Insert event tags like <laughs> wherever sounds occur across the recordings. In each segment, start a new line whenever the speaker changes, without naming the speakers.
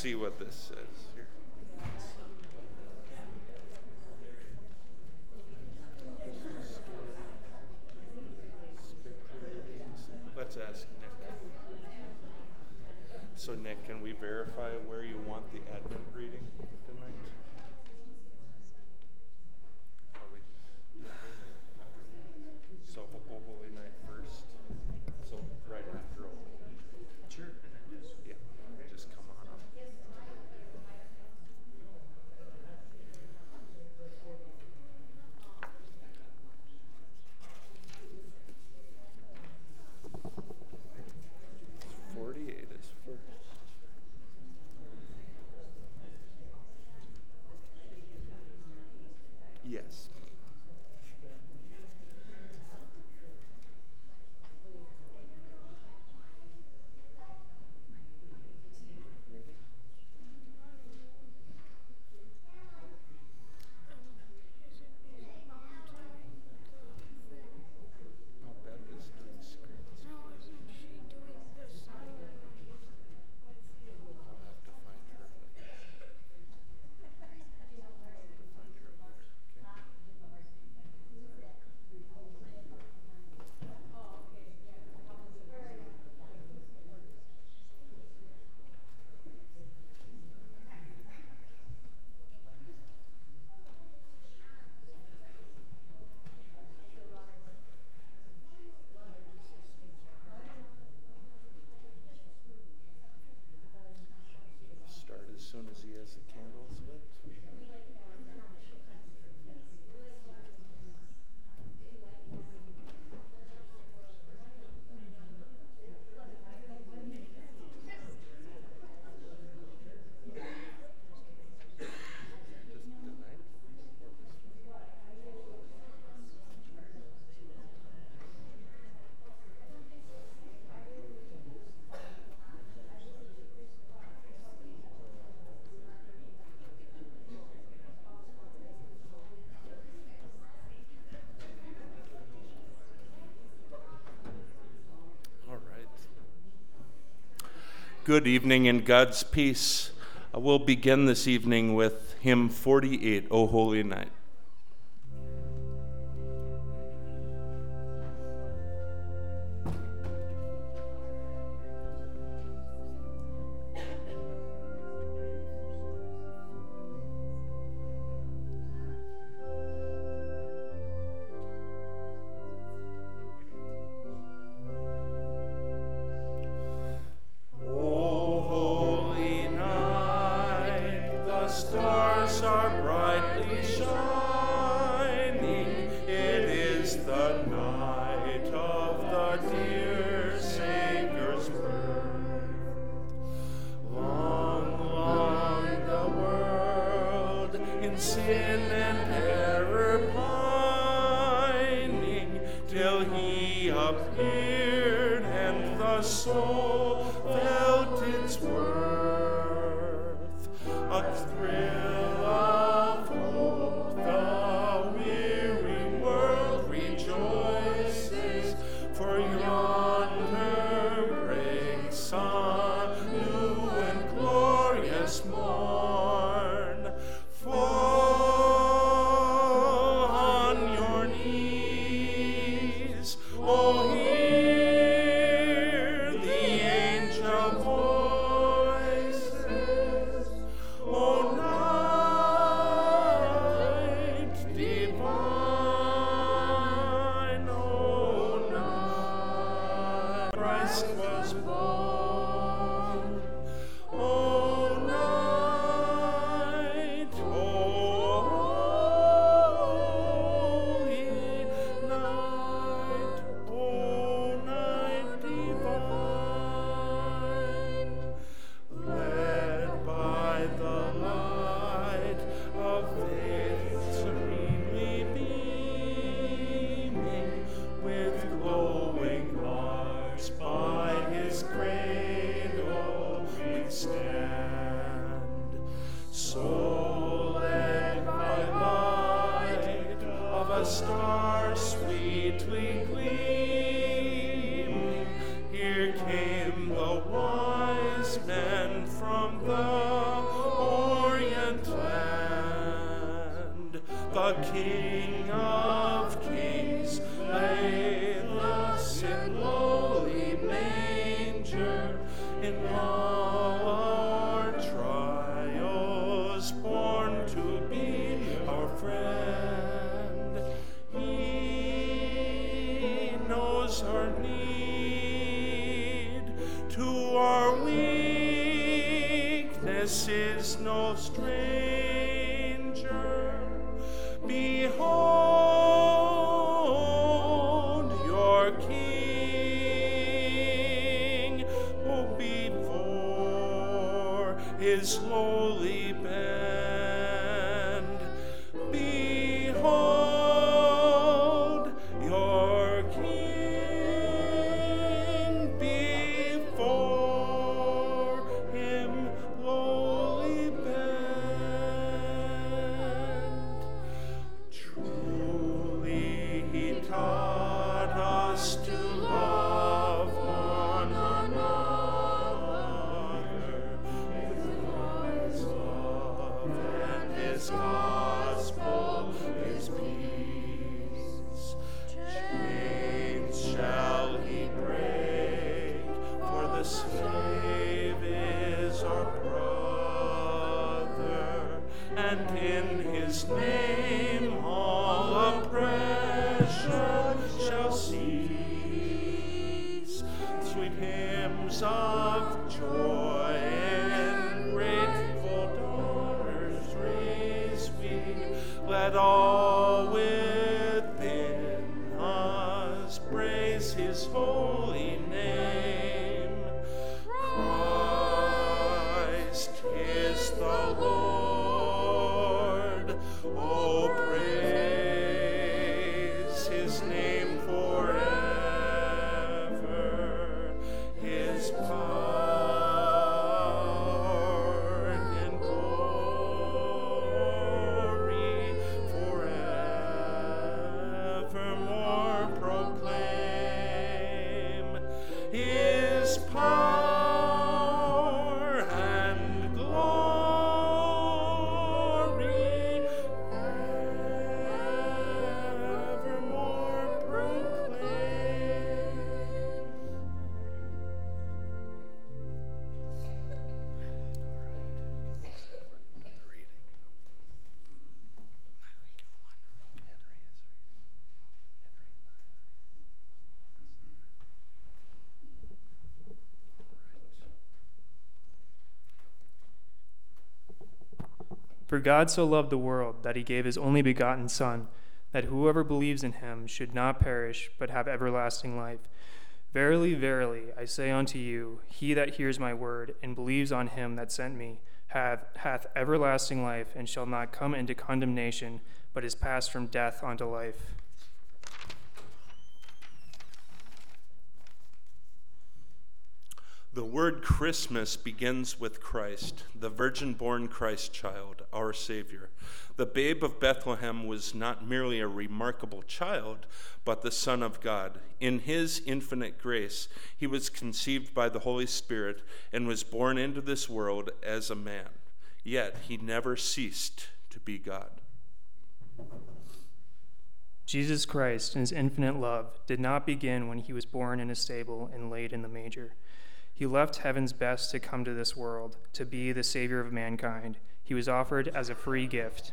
see what this says. Good evening in God's peace. I will begin this evening with hymn 48, O Holy Night. For
God so loved the world that he gave his only begotten Son, that whoever believes in him should not perish, but have everlasting life. Verily, verily, I say unto you, he that hears my word and believes on him that sent me hath everlasting life, and shall not come into condemnation, but is passed from death unto life.
The word Christmas begins with Christ, the virgin born Christ child, our Savior. The babe of Bethlehem was not merely a remarkable child, but the Son of God. In his infinite grace, he was conceived by the Holy Spirit and was born into this world as a man. Yet he never ceased to be God.
Jesus Christ, in his infinite love, did not begin when he was born in a stable and laid in the manger. He left heaven's best to come to this world, to be the Savior of mankind. He was offered as a free gift.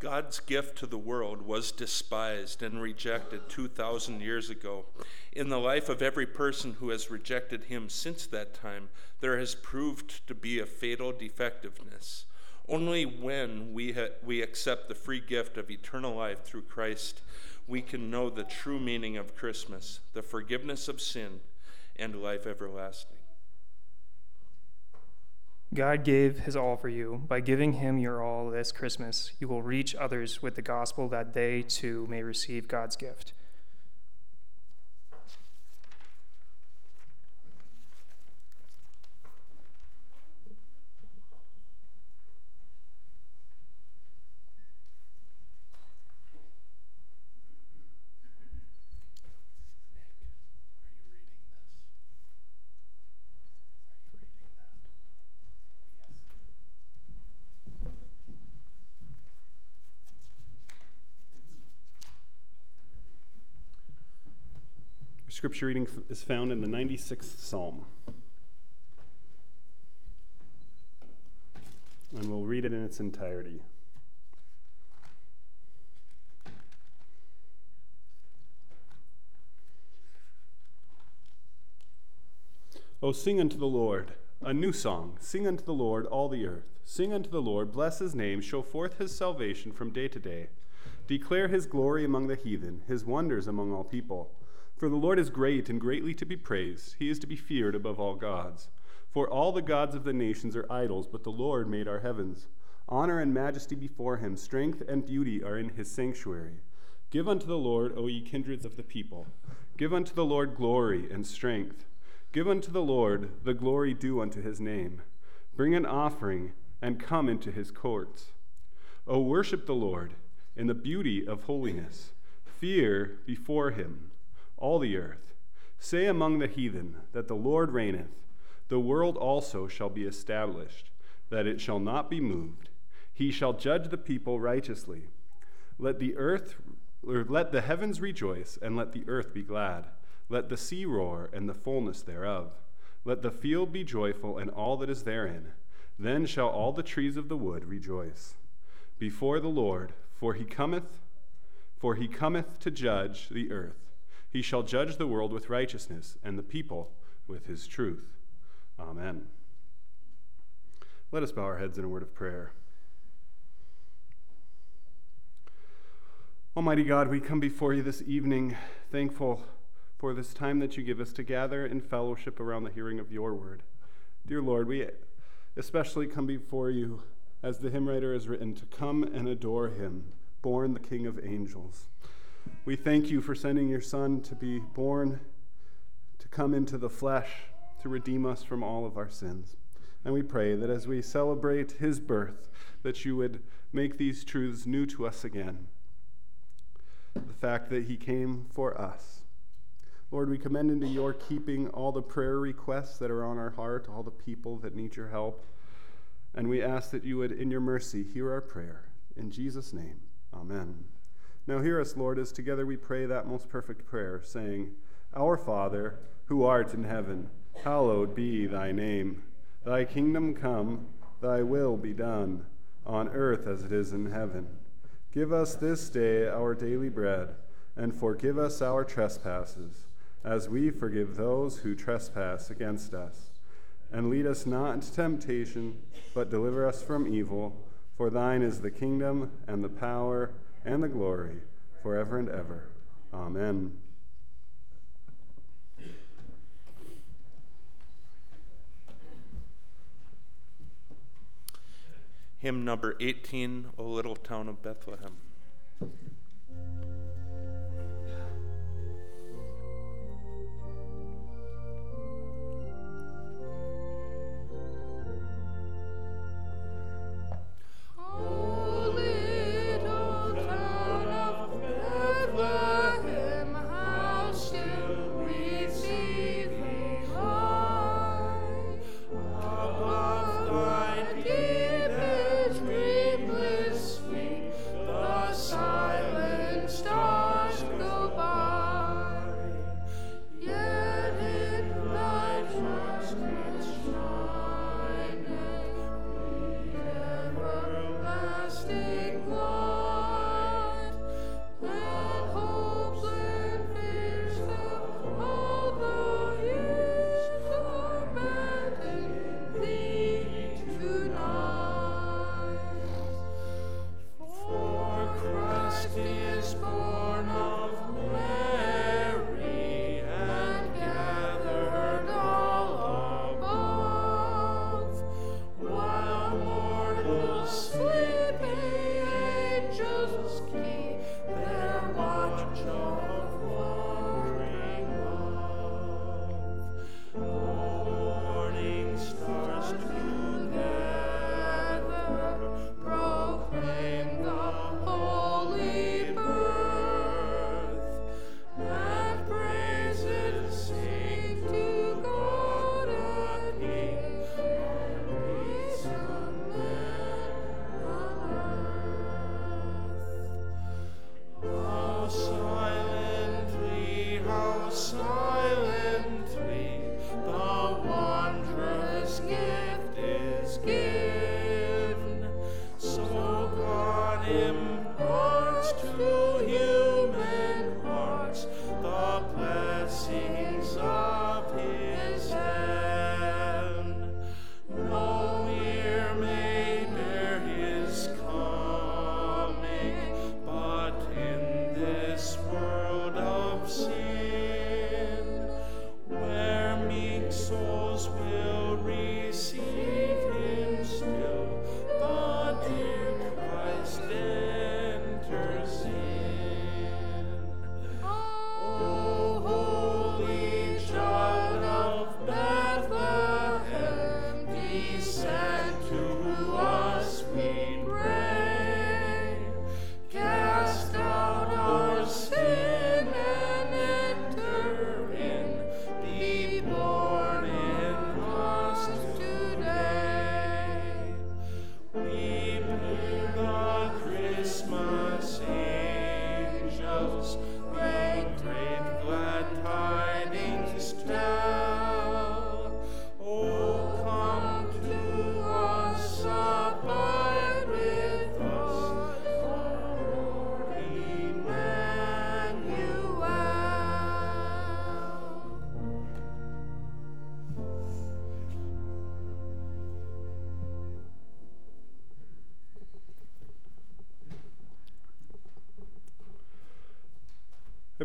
God's gift to the world was despised and rejected 2,000 years ago. In the life of every person who has rejected Him since that time, there has proved to be a fatal defectiveness. Only when we, ha- we accept the free gift of eternal life through Christ we can know the true meaning of Christmas, the forgiveness of sin, and life everlasting.
God gave his all for you. By giving him your all this Christmas, you will reach others with the gospel that they too may receive God's gift.
Scripture reading is found in the 96th Psalm. And we'll read it in its entirety. O sing unto the Lord a new song. Sing unto the Lord, all the earth. Sing unto the Lord, bless his name, show forth his salvation from day to day. Declare his glory among the heathen, his wonders among all people. For the Lord is great and greatly to be praised. He is to be feared above all gods. For all the gods of the nations are idols, but the Lord made our heavens. Honor and majesty before him, strength and beauty are in his sanctuary. Give unto the Lord, O ye kindreds of the people. Give unto the Lord glory and strength. Give unto the Lord the glory due unto his name. Bring an offering and come into his courts. O worship the Lord in the beauty of holiness. Fear before him all the earth. Say among the heathen that the Lord reigneth. The world also shall be established, that it shall not be moved. He shall judge the people righteously. Let the earth or let the heavens rejoice, and let the earth be glad. Let the sea roar and the fullness thereof. Let the field be joyful and all that is therein. Then shall all the trees of the wood rejoice before the Lord, for he cometh, for he cometh to judge the earth. He shall judge the world with righteousness and the people with his truth. Amen. Let us bow our heads in a word of prayer. Almighty God, we come before you this evening thankful for this time that you give us to gather in fellowship around the hearing of your word. Dear Lord, we especially come before you, as the hymn writer has written, to come and adore him, born the King of angels. We thank you for sending your Son to be born, to come into the flesh, to redeem us from all of our sins. And we pray that as we celebrate his birth, that you would make these truths new to us again. The fact that he came for us Lord, we commend into your keeping all the prayer requests that are on our heart, all the people that need your help. And we ask that you would, in your mercy, hear our prayer. In Jesus' name, amen. Now, hear us, Lord, as together we pray that most perfect prayer, saying, Our Father, who art in heaven, hallowed be thy name. Thy kingdom come, thy will be done, on earth as it is in heaven. Give us this day our daily bread, and forgive us our trespasses as we forgive those who trespass against us. And lead us not into temptation, but deliver us from evil. For thine is the kingdom, and the power, and the glory, forever and ever. Amen.
Hymn number 18, O Little Town of Bethlehem.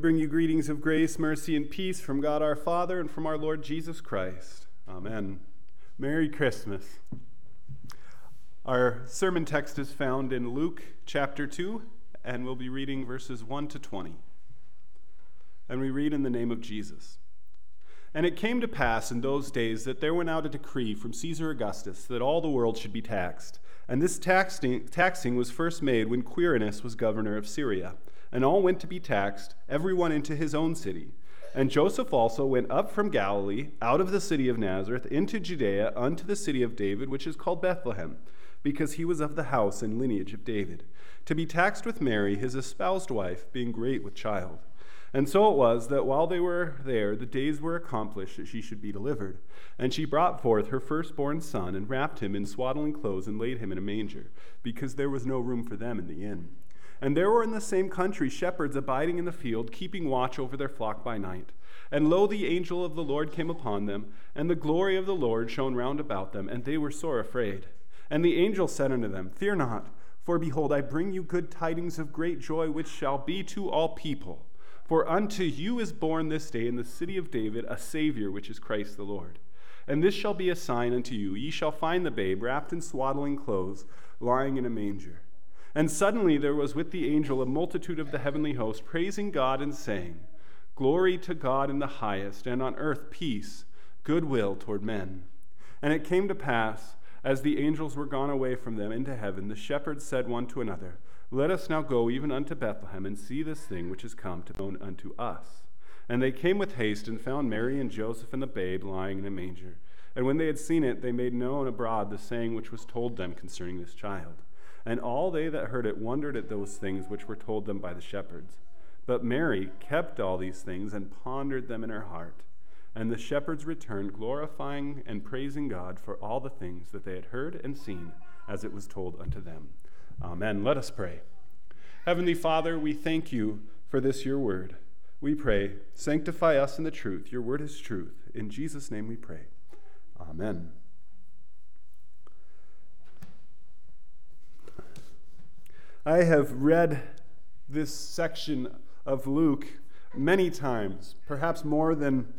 Bring you greetings of grace, mercy, and peace from God our Father and from our Lord Jesus Christ. Amen. Merry Christmas. Our sermon text is found in Luke chapter 2, and we'll be reading verses 1 to 20. And we read in the name of Jesus. And it came to pass in those days that there went out a decree from Caesar Augustus that all the world should be taxed. And this taxing, taxing was first made when Quirinus was governor of Syria and all went to be taxed, everyone into his own city. And Joseph also went up from Galilee, out of the city of Nazareth, into Judea, unto the city of David, which is called Bethlehem, because he was of the house and lineage of David, to be taxed with Mary, his espoused wife, being great with child. And so it was that while they were there, the days were accomplished that she should be delivered. And she brought forth her firstborn son, and wrapped him in swaddling clothes, and laid him in a manger, because there was no room for them in the inn. And there were in the same country shepherds abiding in the field, keeping watch over their flock by night. And lo, the angel of the Lord came upon them, and the glory of the Lord shone round about them, and they were sore afraid. And the angel said unto them, Fear not, for behold, I bring you good tidings of great joy, which shall be to all people. For unto you is born this day in the city of David a Savior, which is Christ the Lord. And this shall be a sign unto you ye shall find the babe wrapped in swaddling clothes, lying in a manger. And suddenly there was with the angel a multitude of the heavenly host, praising God and saying, Glory to God in the highest, and on earth peace, goodwill toward men. And it came to pass, as the angels were gone away from them into heaven, the shepherds said one to another, Let us now go even unto Bethlehem, and see this thing which is come to known unto us. And they came with haste, and found Mary and Joseph and the babe lying in a manger. And when they had seen it, they made known abroad the saying which was told them concerning this child. And all they that heard it wondered at those things which were told them by the shepherds. But Mary kept all these things and pondered them in her heart. And the shepherds returned, glorifying and praising God for all the things that they had heard and seen as it was told unto them. Amen. Let us pray. Heavenly Father, we thank you for this your word. We pray, sanctify us in the truth. Your word is truth. In Jesus' name we pray. Amen. I have read this section of Luke many times, perhaps more than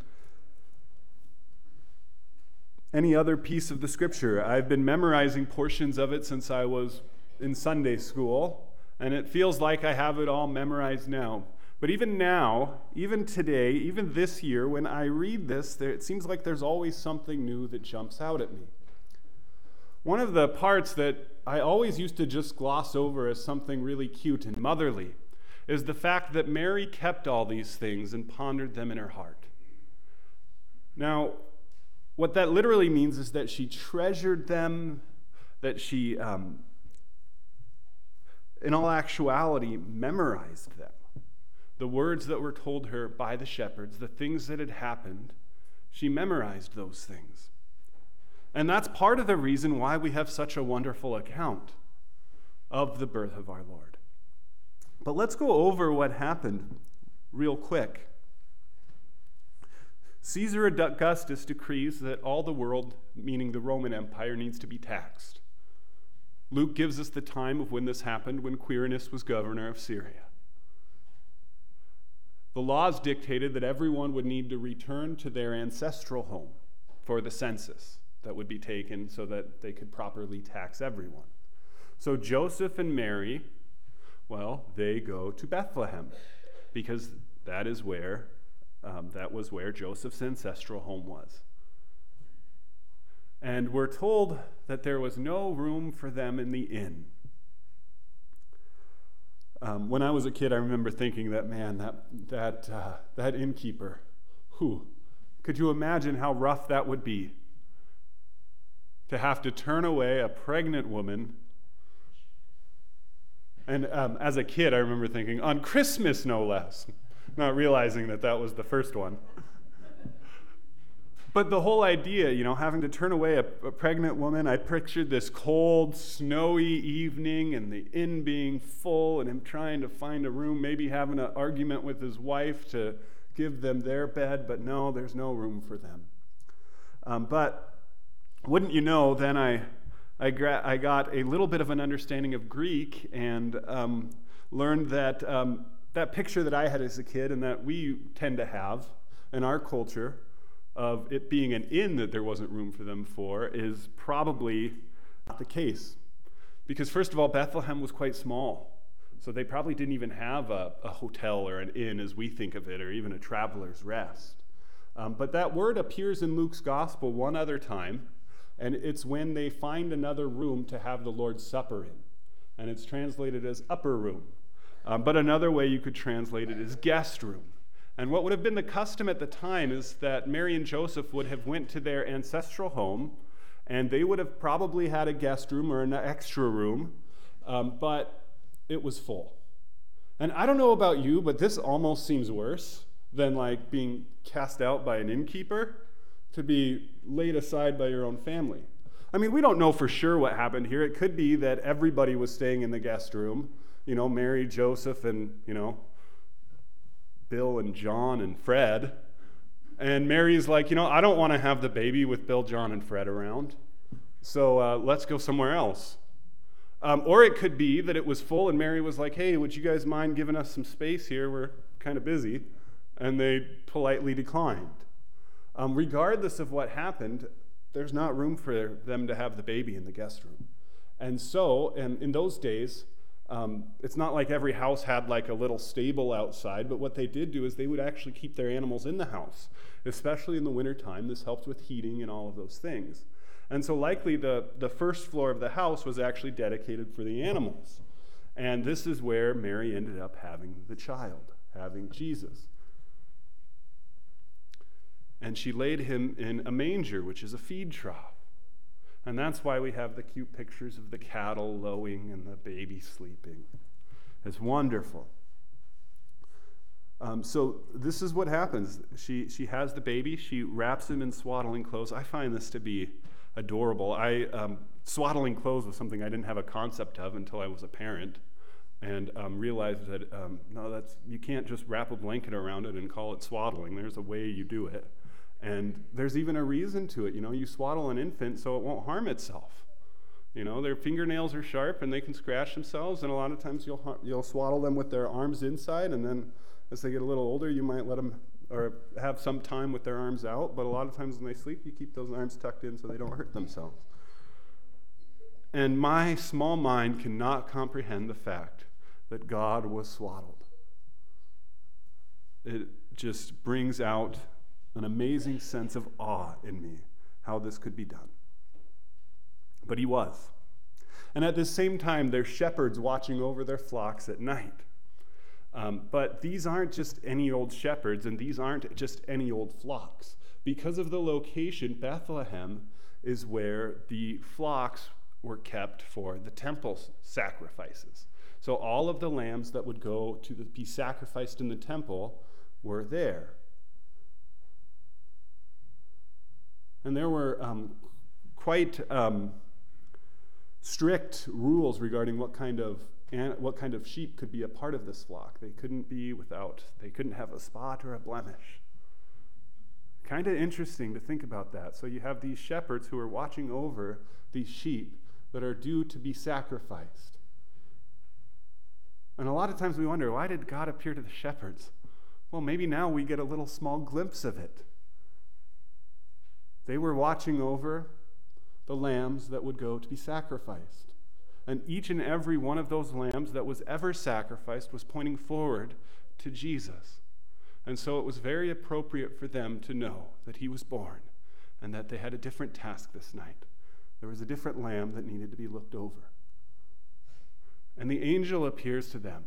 any other piece of the scripture. I've been memorizing portions of it since I was in Sunday school, and it feels like I have it all memorized now. But even now, even today, even this year, when I read this, there, it seems like there's always something new that jumps out at me. One of the parts that I always used to just gloss over as something really cute and motherly is the fact that Mary kept all these things and pondered them in her heart. Now, what that literally means is that she treasured them, that she, um, in all actuality, memorized them. The words that were told her by the shepherds, the things that had happened, she memorized those things. And that's part of the reason why we have such a wonderful account of the birth of our Lord. But let's go over what happened real quick. Caesar Augustus decrees that all the world, meaning the Roman Empire, needs to be taxed. Luke gives us the time of when this happened, when Quirinus was governor of Syria. the laws dictated that everyone would need to return to their ancestral home for the census that would be taken so that they could properly tax everyone. So Joseph and Mary, well, they go to Bethlehem because that is where um, that was where Joseph's ancestral home was. And we're told that there was no room for them in the inn. Um, when I was a kid, I remember thinking that, man, that, that, uh, that innkeeper, who, could you imagine how rough that would be? To have to turn away a pregnant woman. And um, as a kid, I remember thinking, on Christmas, no less, not realizing that that was the first one. But the whole idea, you know, having to turn away a, a, pregnant woman, I pictured this cold, snowy evening and the inn being full and him trying to find a room, maybe having an argument with his wife to give them their bed, but no, there's no room for them. Um, but wouldn't you know, then I, I, gra- I, got a little bit of an understanding of Greek and um, learned that um, that picture that I had as a kid and that we tend to have in our culture of it being an inn that there wasn't room for them for is probably not the case. Because, first of all, Bethlehem was quite small. So they probably didn't even have a, a hotel or an inn as we think of it, or even a traveler's rest. Um, but that word appears in Luke's gospel one other time, and it's when they find another room to have the Lord's Supper in. And it's translated as upper room. Um, but another way you could translate it is guest room. And what would have been the custom at the time is that Mary and Joseph would have went to their ancestral home, and they would have probably had a guest room or an extra room, um, but it was full. And I don't know about you, but this almost seems worse than like being cast out by an innkeeper to be laid aside by your own family. I mean, we don't know for sure what happened here. It could be that everybody was staying in the guest room, you know, Mary, Joseph, and, you know, Bill and John and Fred. And Mary's like, you know, I don't want to have the baby with Bill, John, and Fred around. So uh, let's go somewhere else. Um, or it could be that it was full and Mary was like, hey, would you guys mind giving us some space here? We're kind of busy. And they politely declined. Um, regardless of what happened, there's not room for them to have the baby in the guest room. And so, in those days, um, it's not like every house had like a little stable outside, but what they did do is they would actually keep their animals in the house, especially in the wintertime. This helped with heating and all of those things. And so, likely, the, the first floor of the house was actually dedicated for the animals. And this is where Mary ended up having the child, having Jesus. And she laid him in a manger, which is a feed trough. And that's why we have the cute pictures of the cattle lowing and the baby sleeping. It's wonderful. Um, so this is what happens. She, she has the baby. She wraps him in swaddling clothes. I find this to be adorable. I, um, swaddling clothes was something I didn't have a concept of until I was a parent and um, realized that um, no, that's, you can't just wrap a blanket around it and call it swaddling. There's a way you do it. And there's even a reason to it. You know, you swaddle an infant so it won't harm itself. You know, their fingernails are sharp and they can scratch themselves, and a lot of times you'll, you'll swaddle them with their arms inside, and then as they get a little older, you might let them or have some time with their arms out, but a lot of times when they sleep, you keep those arms tucked in so they don't hurt themselves. And my small mind cannot comprehend the fact that God was swaddled. It just brings out an amazing sense of awe in me how this could be done. But he was. And at the same time, there's shepherds watching over their flocks at night. Um, but these aren't just any old shepherds, and these aren't just any old flocks. Because of the location, Bethlehem is where the flocks were kept for the temple sacrifices. So all of the lambs that would go to the, be sacrificed in the temple were there. And there were um, quite um, strict rules regarding what kind of what kind of sheep could be a part of this flock. They couldn't be without, they couldn't have a spot or a blemish. Kind of interesting to think about that. So you have these shepherds who are watching over these sheep that are due to be sacrificed. And a lot of times we wonder, why did God appear to the shepherds? Well, maybe now we get a little small glimpse of it. They were watching over the lambs that would go to be sacrificed. And each and every one of those lambs that was ever sacrificed was pointing forward to Jesus. And so it was very appropriate for them to know that he was born and that they had a different task this night. There was a different lamb that needed to be looked over. And the angel appears to them.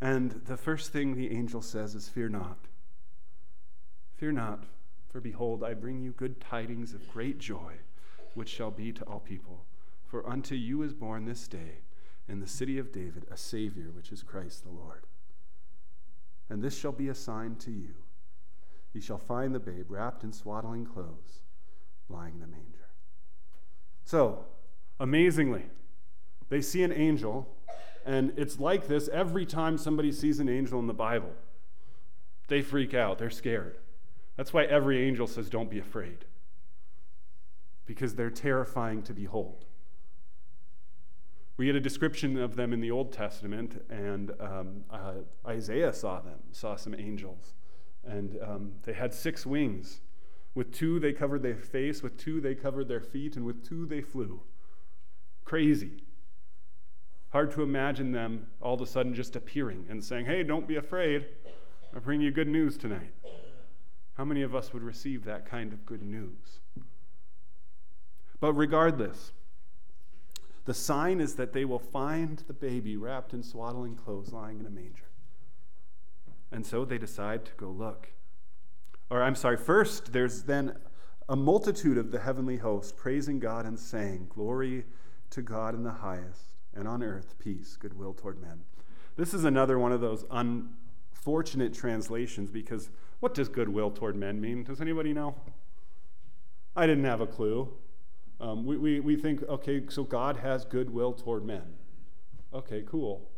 And the first thing the angel says is, Fear not. Fear not, for behold, I bring you good tidings of great joy, which shall be to all people. For unto you is born this day in the city of David a Savior, which is Christ the Lord. And this shall be a sign to you. You shall find the babe wrapped in swaddling clothes, lying in a manger. So, amazingly, they see an angel, and it's like this every time somebody sees an angel in the Bible. They freak out, they're scared. That's why every angel says, Don't be afraid, because they're terrifying to behold. We get a description of them in the Old Testament, and um, uh, Isaiah saw them, saw some angels. And um, they had six wings. With two, they covered their face, with two, they covered their feet, and with two, they flew. Crazy. Hard to imagine them all of a sudden just appearing and saying, Hey, don't be afraid. I bring you good news tonight. How many of us would receive that kind of good news? But regardless, the sign is that they will find the baby wrapped in swaddling clothes lying in a manger. And so they decide to go look. Or, I'm sorry, first, there's then a multitude of the heavenly host praising God and saying, Glory to God in the highest, and on earth peace, goodwill toward men. This is another one of those unfortunate translations because what does goodwill toward men mean? Does anybody know? I didn't have a clue. Um, we, we, we think, okay, so God has goodwill toward men. Okay, cool.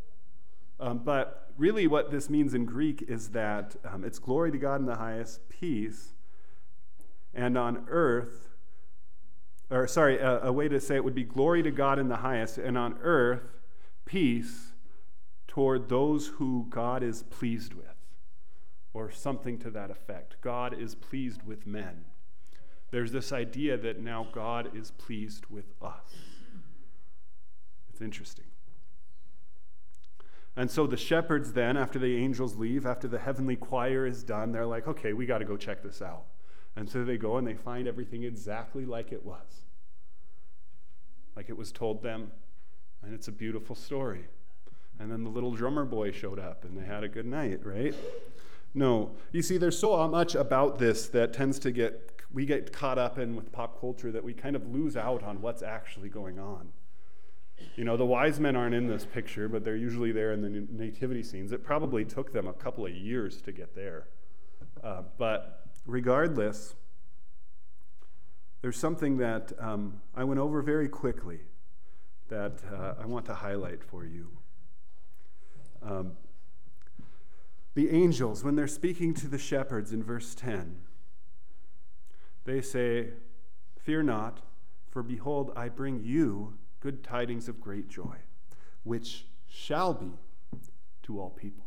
Um, but really, what this means in Greek is that um, it's glory to God in the highest, peace, and on earth, or sorry, a, a way to say it would be glory to God in the highest, and on earth, peace toward those who God is pleased with or something to that effect. God is pleased with men. There's this idea that now God is pleased with us. It's interesting. And so the shepherds, then, after the angels leave, after the heavenly choir is done, they're like, okay, we got to go check this out. And so they go and they find everything exactly like it was, like it was told them. And it's a beautiful story. And then the little drummer boy showed up and they had a good night, right? No. You see, there's so much about this that tends to get, we get caught up in with pop culture that we kind of lose out on what's actually going on. You know, the wise men aren't in this picture, but they're usually there in the nativity scenes. It probably took them a couple of years to get there. Uh, but regardless, there's something that um, I went over very quickly that uh, I want to highlight for you. Um, the angels, when they're speaking to the shepherds in verse 10, they say, Fear not, for behold, I bring you good tidings of great joy, which shall be to all people.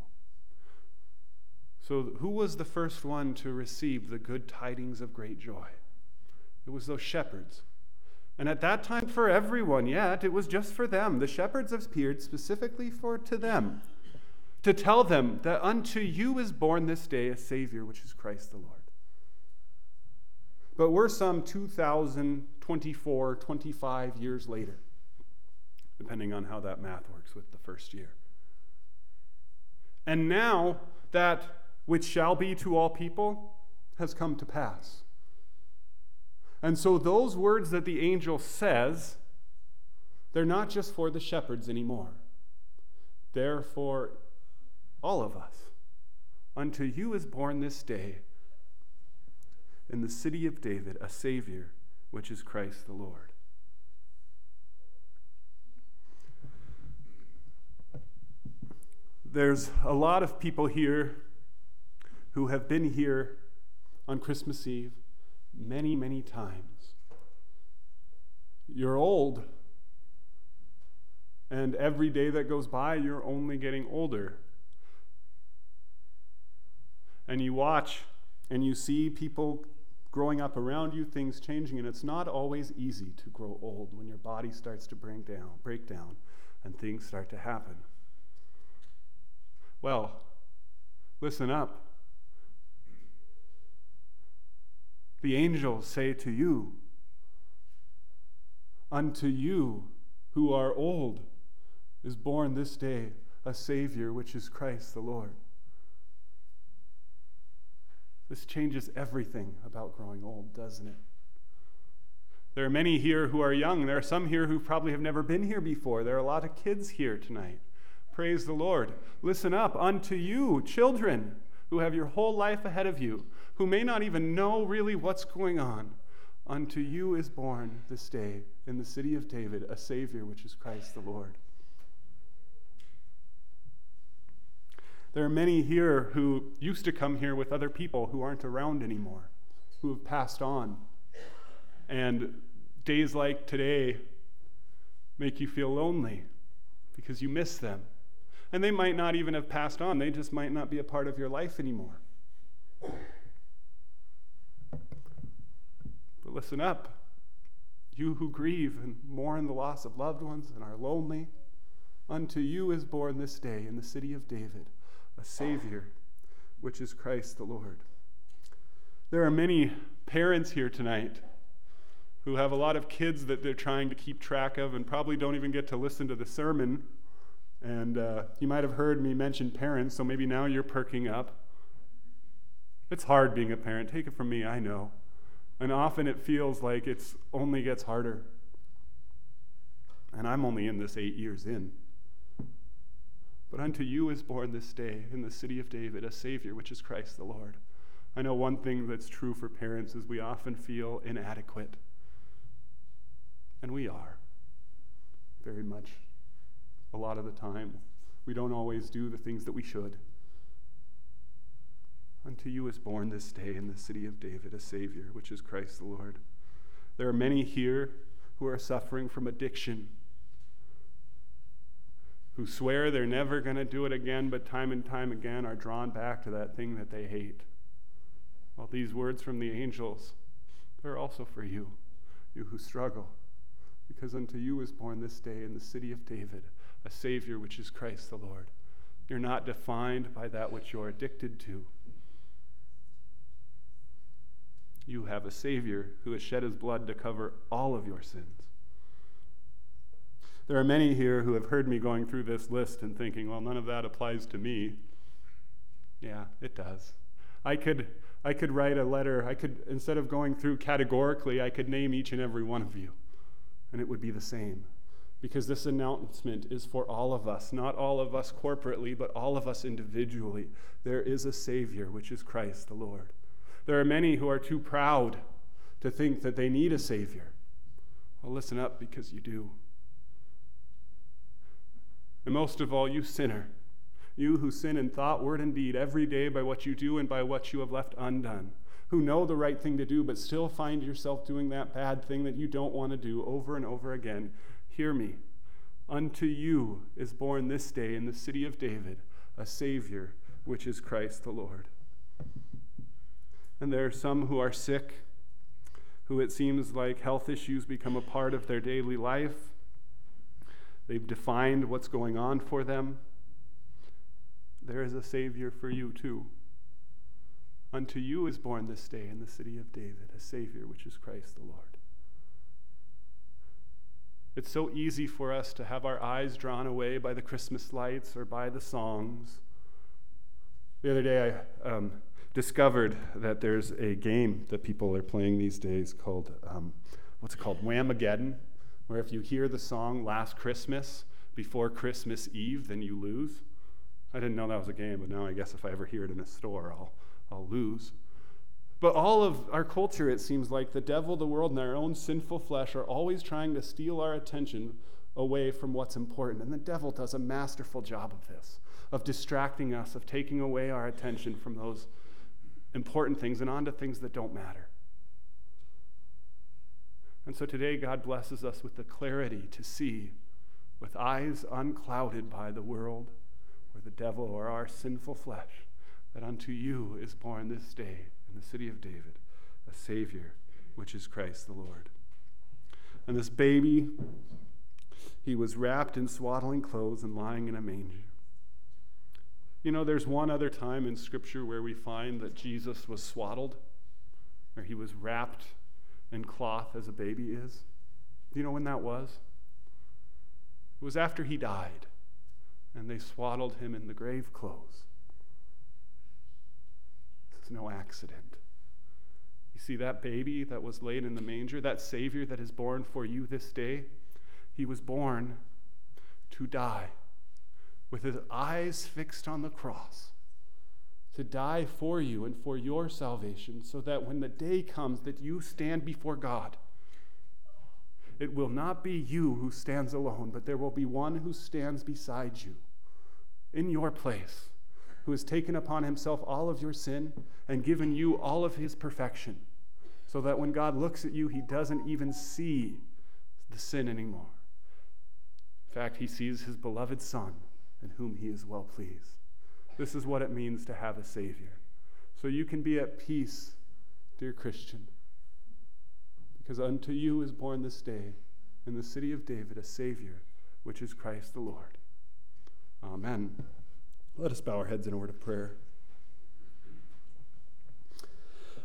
So, who was the first one to receive the good tidings of great joy? It was those shepherds. And at that time, for everyone yet, it was just for them. The shepherds appeared specifically for to them to tell them that unto you is born this day a Savior, which is Christ the Lord. But we're some 2,024, 25 years later, depending on how that math works with the first year. And now that which shall be to all people has come to pass. And so those words that the angel says, they're not just for the shepherds anymore. They're for all of us. Unto you is born this day in the city of David a Savior, which is Christ the Lord. There's a lot of people here who have been here on Christmas Eve many, many times. You're old, and every day that goes by, you're only getting older. And you watch and you see people growing up around you, things changing, and it's not always easy to grow old when your body starts to break down, break down and things start to happen. Well, listen up. The angels say to you, Unto you who are old is born this day a Savior, which is Christ the Lord. This changes everything about growing old, doesn't it? There are many here who are young. There are some here who probably have never been here before. There are a lot of kids here tonight. Praise the Lord. Listen up unto you, children, who have your whole life ahead of you, who may not even know really what's going on. Unto you is born this day in the city of David a Savior, which is Christ the Lord. There are many here who used to come here with other people who aren't around anymore, who have passed on. And days like today make you feel lonely because you miss them. And they might not even have passed on, they just might not be a part of your life anymore. But listen up. You who grieve and mourn the loss of loved ones and are lonely, unto you is born this day in the city of David a Savior, which is Christ the Lord. There are many parents here tonight who have a lot of kids that they're trying to keep track of and probably don't even get to listen to the sermon. And uh, you might have heard me mention parents, so maybe now you're perking up. It's hard being a parent. Take it from me, I know. And often it feels like it's only gets harder. And I'm only in this eight years in. But unto you is born this day in the city of David a Savior, which is Christ the Lord. I know one thing that's true for parents is we often feel inadequate. And we are, very much. A lot of the time, we don't always do the things that we should. Unto you is born this day in the city of David a Savior, which is Christ the Lord. There are many here who are suffering from addiction who swear they're never going to do it again, but time and time again are drawn back to that thing that they hate. Well, these words from the angels, they're also for you, you who struggle. Because unto you is born this day in the city of David a Savior, which is Christ the Lord. You're not defined by that which you're addicted to. You have a Savior who has shed his blood to cover all of your sins. There are many here who have heard me going through this list and thinking, well, none of that applies to me. Yeah, it does. I could, I could write a letter. I could, instead of going through categorically, I could name each and every one of you, and it would be the same. Because this announcement is for all of us, not all of us corporately, but all of us individually. There is a Savior, which is Christ the Lord. There are many who are too proud to think that they need a Savior. Well, listen up because you do. And most of all, you sinner, you who sin in thought, word, and deed every day by what you do and by what you have left undone, who know the right thing to do but still find yourself doing that bad thing that you don't want to do over and over again, hear me. Unto you is born this day in the city of David a Savior, which is Christ the Lord. And there are some who are sick, who it seems like health issues become a part of their daily life They've defined what's going on for them. There is a Savior for you, too. Unto you is born this day in the city of David a Savior, which is Christ the Lord. It's so easy for us to have our eyes drawn away by the Christmas lights or by the songs. The other day, I um, discovered that there's a game that people are playing these days called, um, what's it called? Whamageddon where if you hear the song Last Christmas before Christmas Eve, then you lose. I didn't know that was a game, but now I guess if I ever hear it in a store, I'll, I'll lose. But all of our culture, it seems like the devil, the world, and our own sinful flesh are always trying to steal our attention away from what's important. And the devil does a masterful job of this, of distracting us, of taking away our attention from those important things and onto things that don't matter. And so today, God blesses us with the clarity to see, with eyes unclouded by the world or the devil or our sinful flesh, that unto you is born this day in the city of David a Savior, which is Christ the Lord. And this baby, he was wrapped in swaddling clothes and lying in a manger. You know, there's one other time in Scripture where we find that Jesus was swaddled, where he was wrapped in cloth as a baby is. Do you know when that was? It was after he died, and they swaddled him in the grave clothes. This is no accident. You see, that baby that was laid in the manger, that Savior that is born for you this day, he was born to die with his eyes fixed on the cross, to die for you and for your salvation, so that when the day comes that you stand before God, it will not be you who stands alone, but there will be one who stands beside you in your place, who has taken upon himself all of your sin and given you all of his perfection, so that when God looks at you, he doesn't even see the sin anymore. In fact, he sees his beloved Son in whom he is well pleased. This is what it means to have a Savior. So you can be at peace, dear Christian, because unto you is born this day in the city of David a Savior, which is Christ the Lord. Amen. Let us bow our heads in a word of prayer.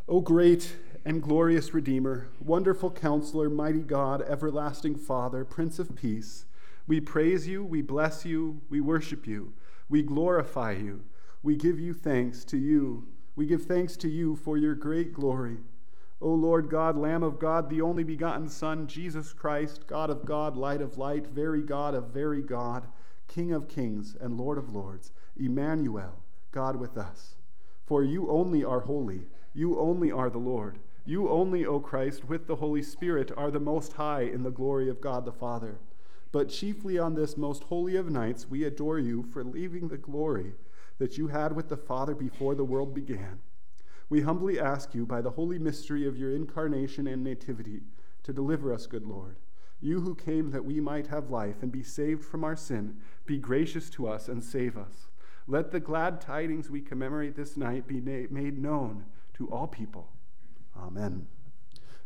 O great and glorious Redeemer, wonderful counselor, mighty God, everlasting Father, Prince of Peace, we praise you, we bless you, we worship you, we glorify you, we give you thanks to you. We give thanks to you for your great glory. O Lord God, Lamb of God, the only begotten Son, Jesus Christ, God of God, light of light, very God of very God, King of kings and Lord of lords, Emmanuel, God with us. For you only are holy, you only are the Lord. You only, O Christ, with the Holy Spirit, are the Most High in the glory of God the Father. But chiefly on this most holy of nights, we adore you for leaving the glory that you had with the Father before the world began. We humbly ask you, by the holy mystery of your incarnation and nativity, to deliver us, good Lord. You who came that we might have life and be saved from our sin, be gracious to us and save us. Let the glad tidings we commemorate this night be made known to all people. Amen.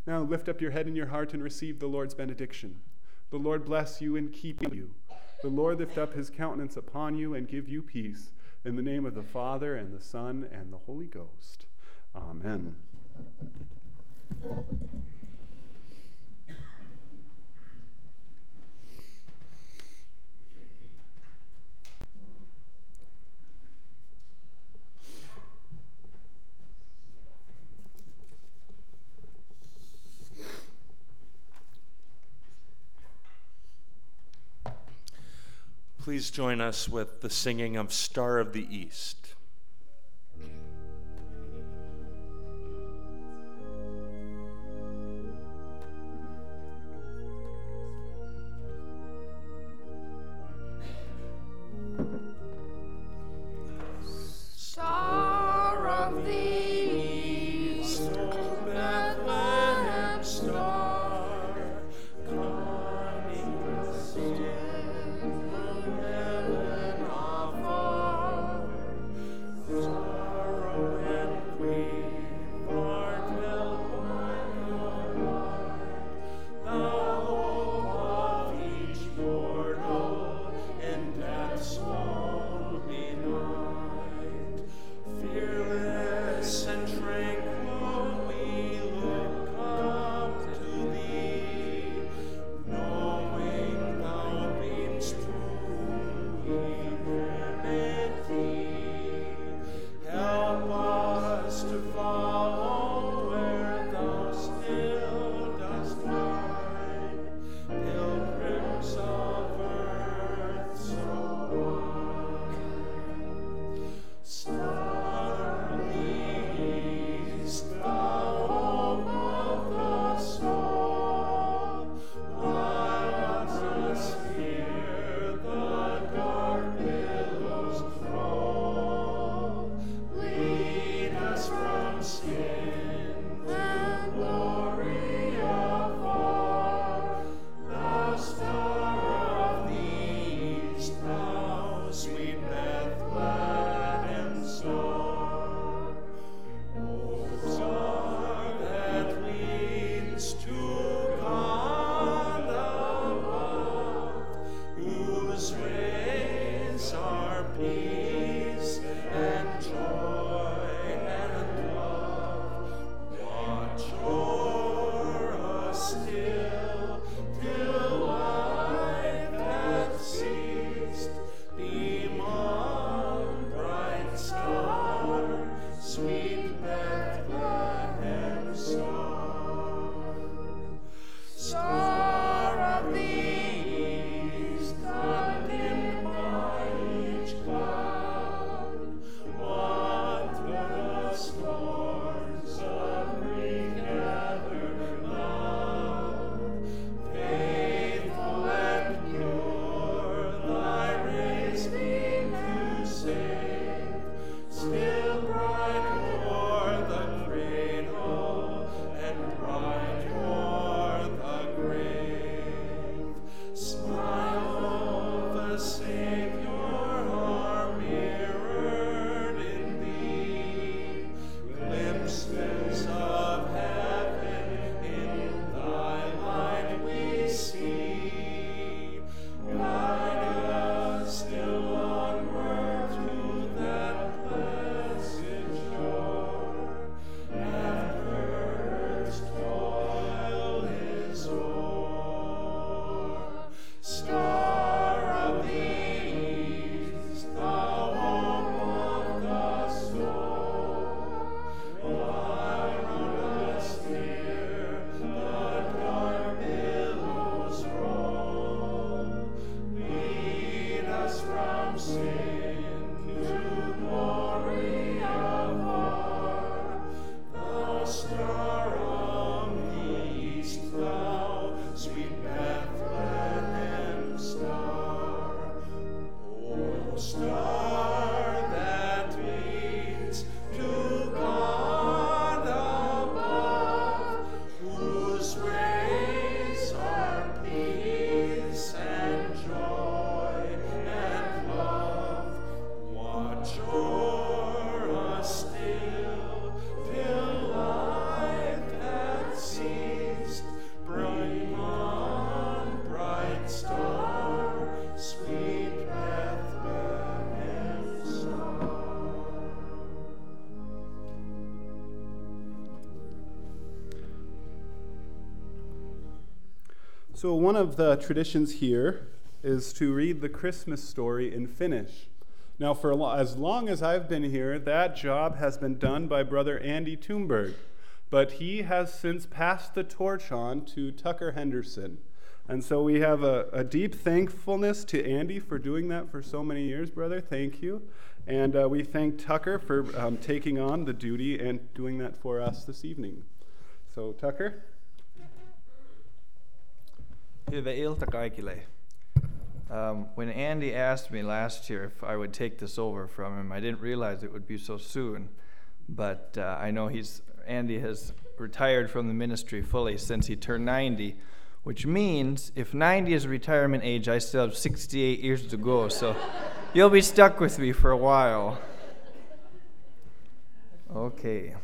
Now lift up your head and your heart and receive the Lord's benediction. The Lord bless you and keep you. The Lord lift up his countenance upon you and give you peace. In the name of the Father, and the Son, and the Holy Ghost. Amen.
Please join us with the singing of Star of the East. be.
So, one of the traditions here is to read the Christmas story in Finnish. Now, for lo- as long as I've been here, that job has been done by Brother Andy Toomberg, but he has since passed the torch on to Tucker Henderson. And so we have a, a deep thankfulness to Andy for doing that for so many years, brother. Thank you. And uh, we thank Tucker for um, taking on the duty and doing that for us this evening. So, Tucker.
Hyvää ilta kaikille. Um, when Andy asked me last year if I would take this over from him, I didn't realize it would be so soon. But uh, I know he's Andy has retired from the ministry fully since he turned 90, which means if 90 is retirement age, I still have 68 years to go. So you'll be stuck with me for a while. Okay.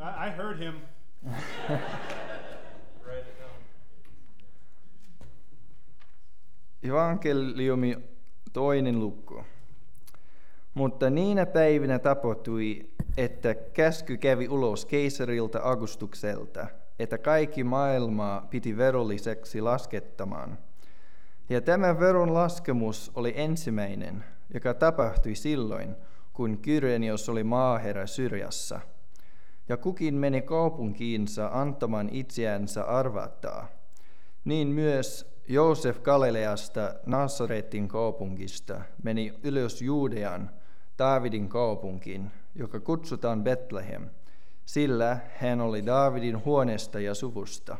I, I heard him. <laughs>
Evankeliumi toinen luku. Mutta niinä päivinä tapahtui, että käsky kävi ulos keisarilta Augustukselta, että kaikki maailmaa piti verolliseksi laskettamaan. Ja tämä veron laskemus oli ensimmäinen, joka tapahtui silloin, kun Kyrenios oli maaherra Syrjassa. Ja kukin meni kaupunkiinsa antamaan itseänsä arvattaa. Niin myös Joosef Galileasta Nasaretin kaupungista meni ylös Juudean, Daavidin kaupunkiin, joka kutsutaan Bethlehem, sillä hän oli Daavidin huoneesta ja suvusta.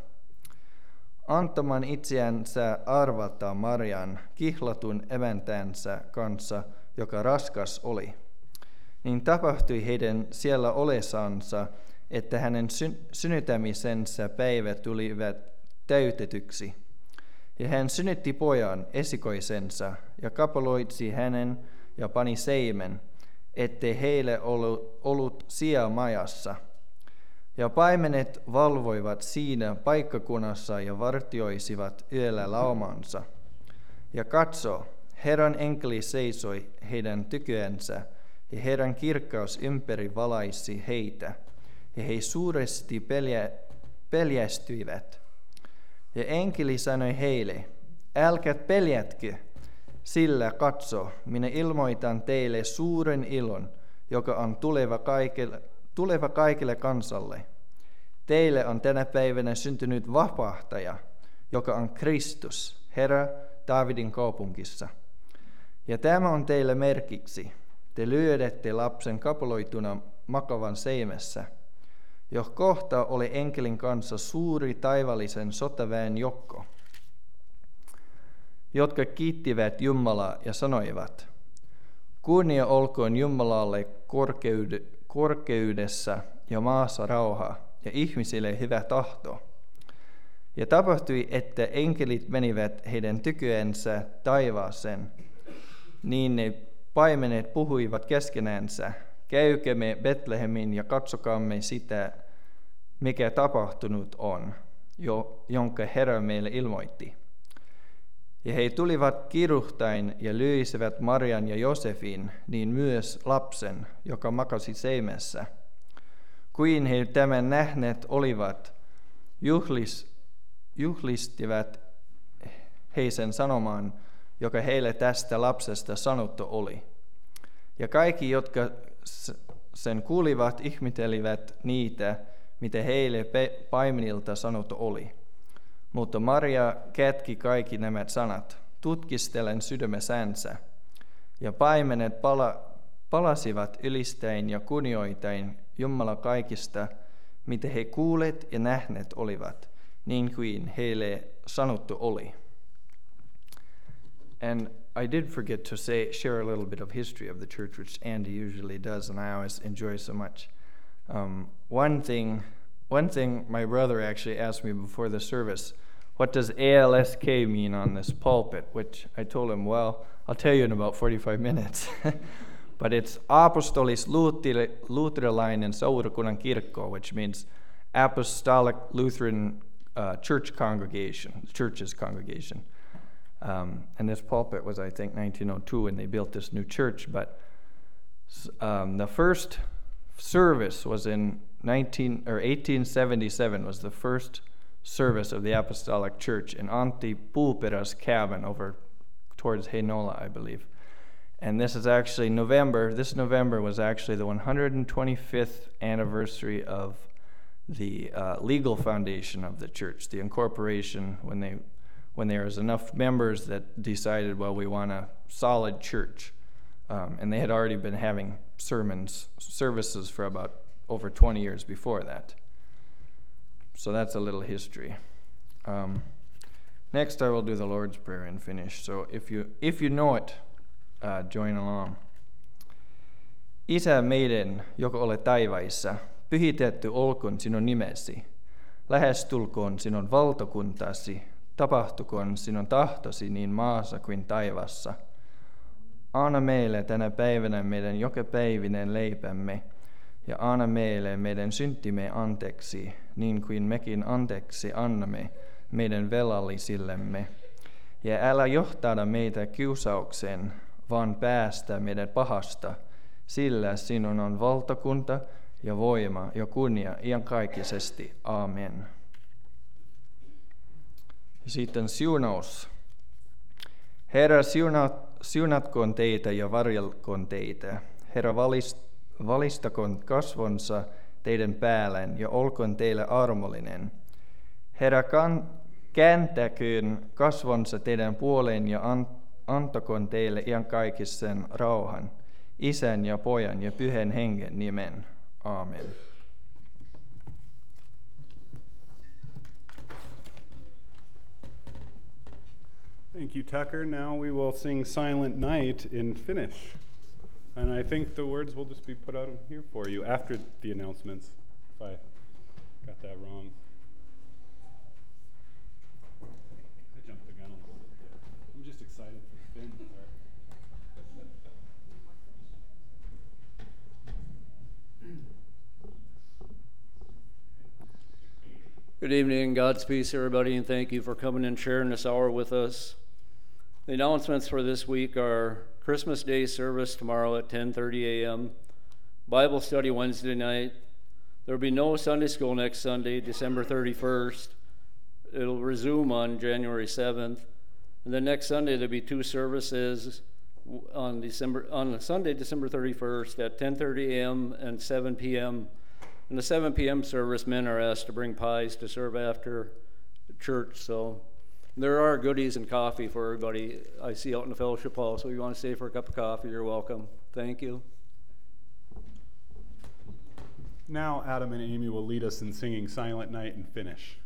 Antamaan itseänsä arvata Marian kihlatun emäntänsä kanssa, joka raskas oli. Niin tapahtui heidän siellä olesansa, että hänen synnytämisensä päivät tulivat täytetyksi – ja hän synnytti pojan esikoisensa ja kapaloitsi hänen ja pani seimen, ettei heille ollut, ollut sijaa majassa. Ja paimenet valvoivat siinä paikkakunnassa ja vartioisivat yöllä laumansa. Ja katso, Herran enkeli seisoi heidän tykönsä, ja Herran kirkkaus ympäri valaisi heitä, ja he suuresti peljä, peljästyivät. Ja enkeli sanoi heille, älkää peljätkö, sillä katso, minä ilmoitan teille suuren ilon, joka on tuleva kaikille, tuleva kaikille kansalle. Teille on tänä päivänä syntynyt vapahtaja, joka on Kristus, Herra Davidin kaupungissa. Ja tämä on teille merkiksi. Te lyödette lapsen kapaloituna makavan seimessä – jo kohta oli enkelin kanssa suuri taivallisen sotaväen jokko, jotka kiittivät Jumalaa ja sanoivat, kunnia olkoon Jumalalle korkeudessa ja maassa rauha ja ihmisille hyvä tahto. Ja tapahtui, että enkelit menivät heidän tykyensä taivaaseen, niin ne paimenet puhuivat keskenänsä, käykemme Betlehemin ja katsokaamme sitä, mikä tapahtunut on, jo, jonka Herra meille ilmoitti. Ja he tulivat kiruhtain ja lyisivät Marian ja Josefin, niin myös lapsen, joka makasi seimessä. Kuin he tämän nähneet olivat, juhlis, juhlistivat he sen sanomaan, joka heille tästä lapsesta sanottu oli. Ja kaikki, jotka sen kuulivat, ihmettelivät niitä, mitä heille paimenilta sanottu oli. Mutta Maria kätki kaikki nämä sanat, tutkistellen sydämessänsä. Ja paimenet pala, palasivat ylistäin ja kunioitain Jumala kaikista, mitä he kuulet ja nähneet olivat, niin kuin heille sanottu oli. And I did forget to say, share a little bit of history of the church, which Andy usually does, and I always enjoy so much. Um, one thing, one thing my brother actually asked me before the service, what does ALSK mean on this pulpit? Which I told him, well, I'll tell you in about 45 minutes. <laughs> but it's Apostolis Luterilainen Seurakunnan Kirkko, which means Apostolic Lutheran uh, Church Congregation, church's congregation. Um, and this pulpit was, I think, 1902 when they built this new church. But um, the first service was in 19 or 1877 was the first service of the Apostolic Church in Antti Puuperä's cabin over towards Heinola, I believe. And this is actually November, this November was actually the 125th anniversary of the uh, legal foundation of the church, the incorporation, when, they, when there was enough members that decided, well, we want a solid church. Um, and they had already been having sermons, services for about over 20 years before that. So that's a little history. Um, next, I will do the Lord's Prayer and finish. So if you, if you know it, uh, join along. Isä meidän, joka olet taivaissa, pyhitetty olkoon sinun nimesi. Lähestulkoon sinun valtakuntasi, tapahtukoon sinun tahtosi niin maassa kuin taivassa. Anna meille tänä päivänä meidän jokapäivinen leipämme, ja anna meille meidän syntimme anteeksi, niin kuin mekin anteeksi annamme meidän velallisillemme. Ja älä johtada meitä kiusaukseen, vaan päästä meidät pahasta, sillä sinun on valtakunta ja voima ja kunnia iankaikkisesti. Amen. Sitten siunaus. Herra, siunat, siunatkoon teitä ja varjelkoon teitä. Herra, valist, valistakoon kasvonsa teidän päälleen ja olkoon teille armollinen. Herra, kan, kääntäköön kasvonsa teidän puoleen ja antakoon antakoon teille iankaikkisen rauhan, isän ja pojan ja pyhän hengen nimen. Amen.
Thank you, Tucker. Now we will sing Silent Night in Finnish. And I think the words will just be put out here for you after the announcements, if I got that wrong. I jumped the gun a little bit there. I'm just excited for Finn.
Good evening, God's peace, everybody, and thank you for coming and sharing this hour with us. The announcements for this week are Christmas Day service tomorrow at 10:30 a.m., Bible study Wednesday night. There will be no Sunday school next Sunday, December 31st. It'll resume on January 7th, and then next Sunday there'll be two services on December on Sunday, December 31st at 10:30 a.m. and 7 p.m. In the 7 p.m. service, men are asked to bring pies to serve after church. So there are goodies and coffee for everybody I see out in the fellowship hall. So if you want to stay for a cup of coffee, you're welcome. Thank you.
Now, Adam and Amy will lead us in singing Silent Night and finish.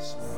Father,